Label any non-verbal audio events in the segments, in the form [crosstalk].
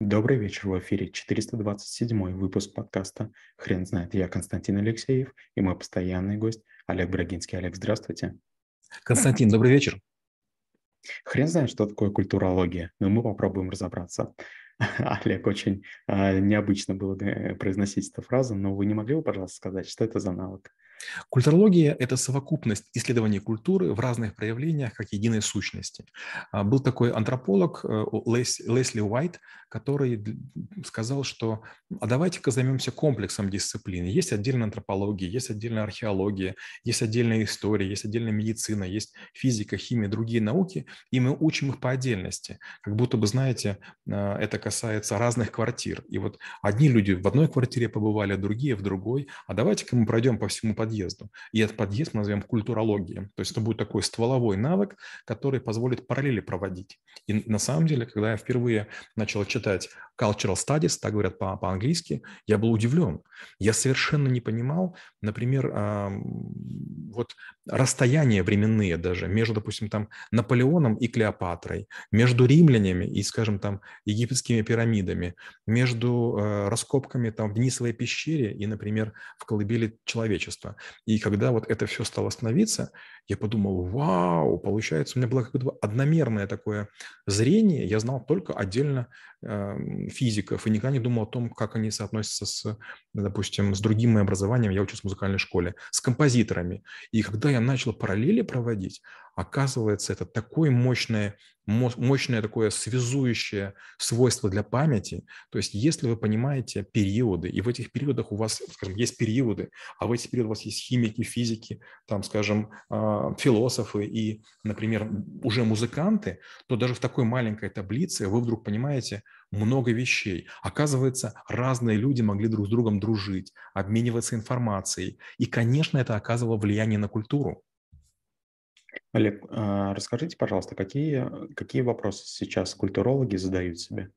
Добрый вечер, в эфире 427 выпуск подкаста «Хрен знает». Я Константин Алексеев и мой постоянный гость Олег Брагинский. Олег, здравствуйте. Константин, добрый вечер. Хрен знает, что такое культурология, но мы попробуем разобраться. [laughs] Олег, очень э, необычно было э, произносить эту фразу, но вы не могли бы, пожалуйста, сказать, что это за навык? Культурология – это совокупность исследований культуры в разных проявлениях как единой сущности. А, был такой антрополог э, Лесли Уайт, который сказал, что а давайте-ка займемся комплексом дисциплин. Есть отдельная антропология, есть отдельная археология, есть отдельная история, есть отдельная медицина, есть физика, химия, другие науки, и мы учим их по отдельности. Как будто бы, знаете, а, это касается разных квартир. И вот одни люди в одной квартире побывали, другие в другой. А давайте-ка мы пройдем по всему подъезду. И этот подъезд мы назовем культурологией. То есть это будет такой стволовой навык, который позволит параллели проводить. И на самом деле, когда я впервые начал читать cultural studies, так говорят по- по-английски, я был удивлен. Я совершенно не понимал, например, вот расстояния временные даже между, допустим, там Наполеоном и Клеопатрой, между римлянами и, скажем, там египетскими пирамидами, между э, раскопками там в Денисовой пещере и, например, в колыбели человечества. И когда вот это все стало становиться, я подумал, вау, получается, у меня было какое-то одномерное такое зрение, я знал только отдельно э, физиков и никогда не думал о том, как они соотносятся с, допустим, с другим образованием, я учусь в музыкальной школе, с композиторами. И когда я начал параллели проводить, оказывается, это такое мощное, мощное такое связующее свойство для памяти. То есть если вы понимаете периоды, и в этих периодах у вас, скажем, есть периоды, а в эти периоды у вас есть химики, физики, там, скажем, а, философы и, например, уже музыканты, то даже в такой маленькой таблице вы вдруг понимаете много вещей. Оказывается, разные люди могли друг с другом дружить, обмениваться информацией. И, конечно, это оказывало влияние на культуру. Олег, а, расскажите, пожалуйста, какие, какие вопросы сейчас культурологи задают себе?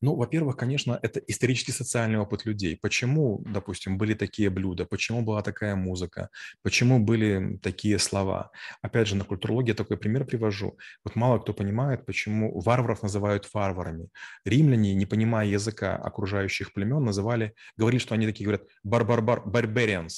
Ну, во-первых, конечно, это исторический социальный опыт людей. Почему, допустим, были такие блюда, почему была такая музыка, почему были такие слова. Опять же, на культурологии такой пример привожу. Вот мало кто понимает, почему варваров называют варварами. Римляне, не понимая языка окружающих племен, называли, говорили, что они такие говорят барбарбар,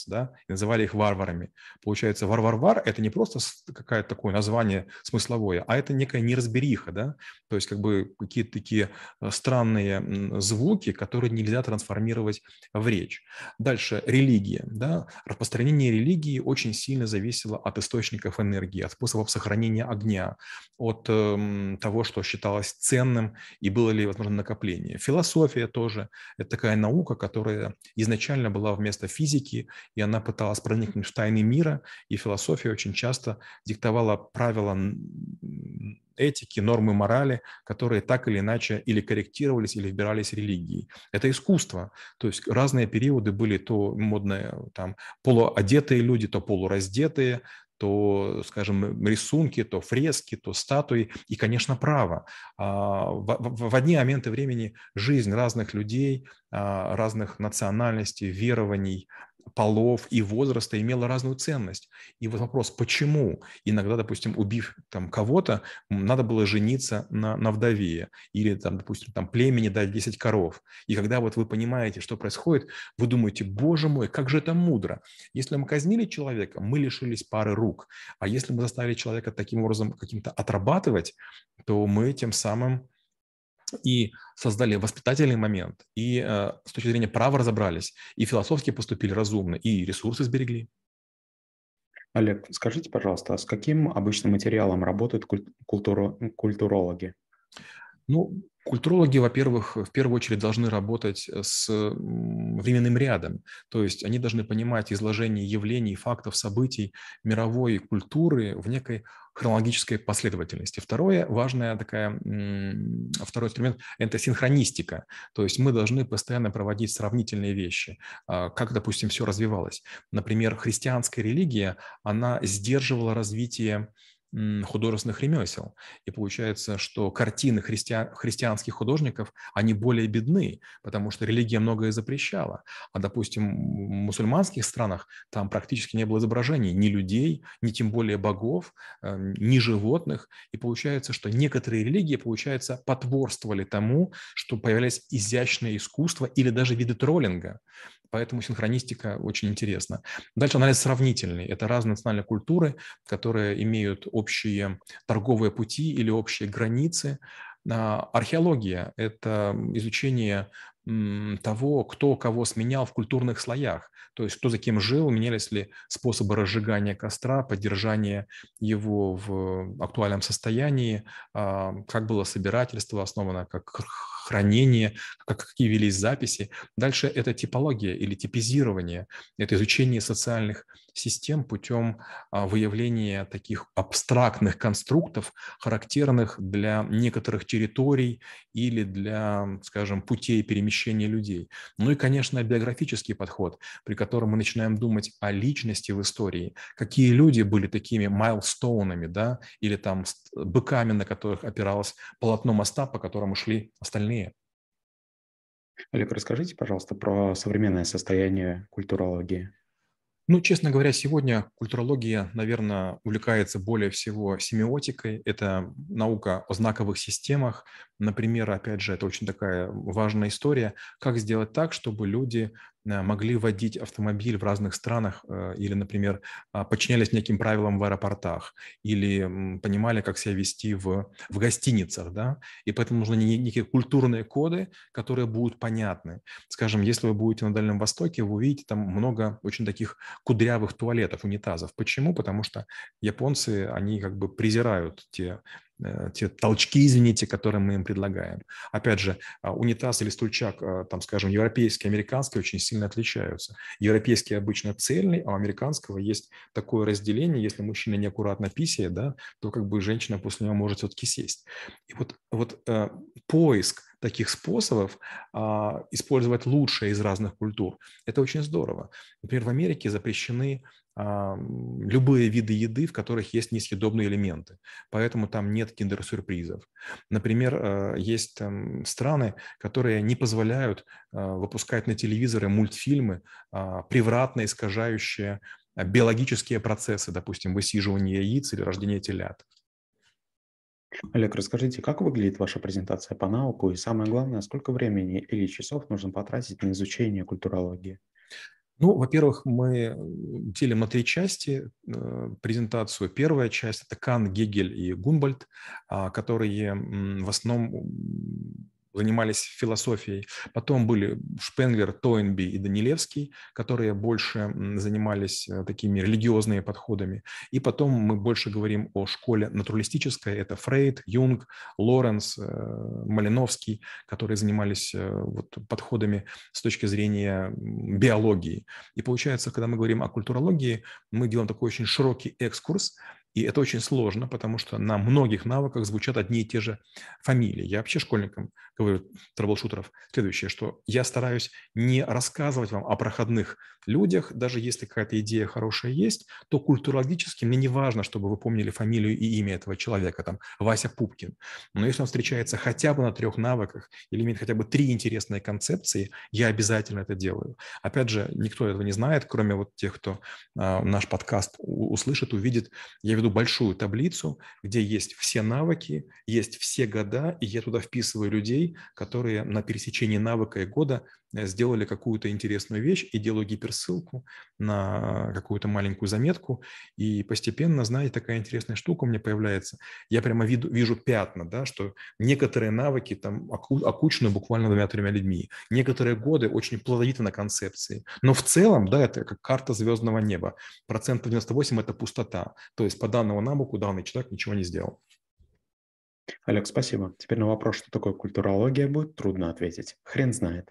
да, и называли их варварами. Получается, варвар-вар – это не просто какое-то такое название смысловое, а это некая неразбериха, да, то есть как бы какие-то такие э, странные странные звуки, которые нельзя трансформировать в речь. Дальше религия. Да? Распространение религии очень сильно зависело от источников энергии, от способов сохранения огня, от э, того, что считалось ценным и было ли возможно накопление. Философия тоже – это такая наука, которая изначально была вместо физики, и она пыталась проникнуть в тайны мира, и философия очень часто диктовала правила этики, нормы морали, которые так или иначе или корректировались, или вбирались религией. Это искусство. То есть разные периоды были то модные, там, полуодетые люди, то полураздетые, то, скажем, рисунки, то фрески, то статуи и, конечно, право. А, в одни моменты времени жизнь разных людей, а, разных национальностей, верований, полов и возраста имела разную ценность. И вот вопрос, почему иногда, допустим, убив там кого-то, надо было жениться на, на вдове или, там, допустим, там племени дать 10 коров. И когда вот вы понимаете, что происходит, вы думаете, боже мой, как же это мудро. Если мы казнили человека, мы лишились пары рук. А если мы заставили человека таким образом каким-то отрабатывать, то мы тем самым и создали воспитательный момент, и э, с точки зрения права разобрались, и философски поступили разумно, и ресурсы сберегли. Олег, скажите, пожалуйста, а с каким обычным материалом работают культуро- культурологи? Ну, Культурологи, во-первых, в первую очередь должны работать с временным рядом, то есть они должны понимать изложение явлений, фактов, событий мировой культуры в некой хронологической последовательности. Второе, важная такая, второй инструмент – это синхронистика. То есть мы должны постоянно проводить сравнительные вещи, а, как, допустим, все развивалось. Например, христианская религия, она сдерживала развитие художественных ремесел. И получается, что картины христиан, христианских художников, они более бедны, потому что религия многое запрещала. А, допустим, в мусульманских странах там практически не было изображений ни людей, ни тем более богов, эм, ни животных. И получается, что некоторые религии, получается, потворствовали тому, что появлялись изящные искусства или даже виды троллинга. Поэтому синхронистика очень интересна. Дальше анализ сравнительный. Это разные национальные культуры, которые имеют общие торговые пути или общие границы. А, археология – это изучение того, кто кого сменял в культурных слоях. То есть кто за кем жил, менялись ли способы разжигания костра, поддержания его в актуальном состоянии, а, как было собирательство основано, как хранение, как, какие велись записи. Дальше это типология или типизирование, это изучение социальных систем путем а, выявления таких абстрактных конструктов, характерных для некоторых территорий или для, скажем, путей перемещения людей. Ну и, конечно, биографический подход, при котором мы начинаем думать о личности в истории, какие люди были такими майлстоунами, да, или там быками, на которых опиралось полотно моста, по которому шли остальные. Олег, расскажите, пожалуйста, про современное состояние культурологии. Ну, честно говоря, сегодня культурология, наверное, увлекается более всего семиотикой. Это наука о знаковых системах. Например, опять же, это очень такая важная история, как сделать так, чтобы люди могли водить автомобиль в разных странах э, или, например, а, подчинялись неким правилам в аэропортах или понимали, как себя вести в, в гостиницах, да, и поэтому нужны некие культурные коды, которые будут понятны. Скажем, если вы будете на Дальнем Востоке, вы увидите там много очень таких кудрявых туалетов, унитазов. Почему? Потому что японцы, они как бы презирают те Э, те толчки, извините, которые мы им предлагаем. Опять же, а, унитаз или стульчак, а, там, скажем, европейский, американский очень сильно отличаются. Европейский обычно цельный, а у американского есть такое разделение, если мужчина неаккуратно писает, да, то как бы женщина после него может все-таки сесть. И вот, вот э, поиск таких способов а, использовать лучшее из разных культур. Это очень здорово. Например, в Америке запрещены любые виды еды, в которых есть несъедобные элементы. Поэтому там нет киндер-сюрпризов. Например, э, есть страны, которые не позволяют э, выпускать на телевизоры мультфильмы, а, превратно искажающие биологические процессы, допустим, высиживание яиц или рождение телят. Олег, расскажите, как выглядит ваша презентация по науку и самое главное, сколько времени или часов нужно потратить на изучение культурологии? Ну, во-первых, мы делим на три части э, презентацию. Первая часть – это Кан, Гегель и Гумбольд, а, которые в основном занимались философией. Потом были Шпенглер, Тойнби и Данилевский, которые больше занимались э, такими религиозными подходами. И потом мы больше говорим о школе натуралистической. Это Фрейд, Юнг, Лоренс, э, Малиновский, которые занимались э, вот подходами с точки зрения биологии. И получается, когда мы говорим о культурологии, мы делаем такой очень широкий экскурс, и это очень сложно, потому что на многих навыках звучат одни и те же фамилии. Я вообще школьникам говорю, трэблшутеров, следующее, что я стараюсь не рассказывать вам о проходных людях, даже если какая-то идея хорошая есть, то культурологически мне не важно, чтобы вы помнили фамилию и имя этого человека, там, Вася Пупкин. Но если он встречается хотя бы на трех навыках или имеет хотя бы три интересные концепции, я обязательно это делаю. Опять же, никто этого не знает, кроме вот тех, кто э, наш подкаст услышит, увидит. Я веду большую таблицу, где есть все навыки, есть все года, и я туда вписываю людей, которые на пересечении навыка и года сделали какую-то интересную вещь и делаю гиперссылку на какую-то маленькую заметку, и постепенно, знаете, такая интересная штука у меня появляется. Я прямо виду, вижу пятна, да, что некоторые навыки там оку, окучены буквально двумя-тремя людьми, некоторые годы очень плодовиты на концепции, но в целом, да, это как карта звездного неба. Процент 98 – это пустота, то есть по данному навыку данный человек ничего не сделал. Олег, спасибо. Теперь на вопрос, что такое культурология, будет трудно ответить. Хрен знает.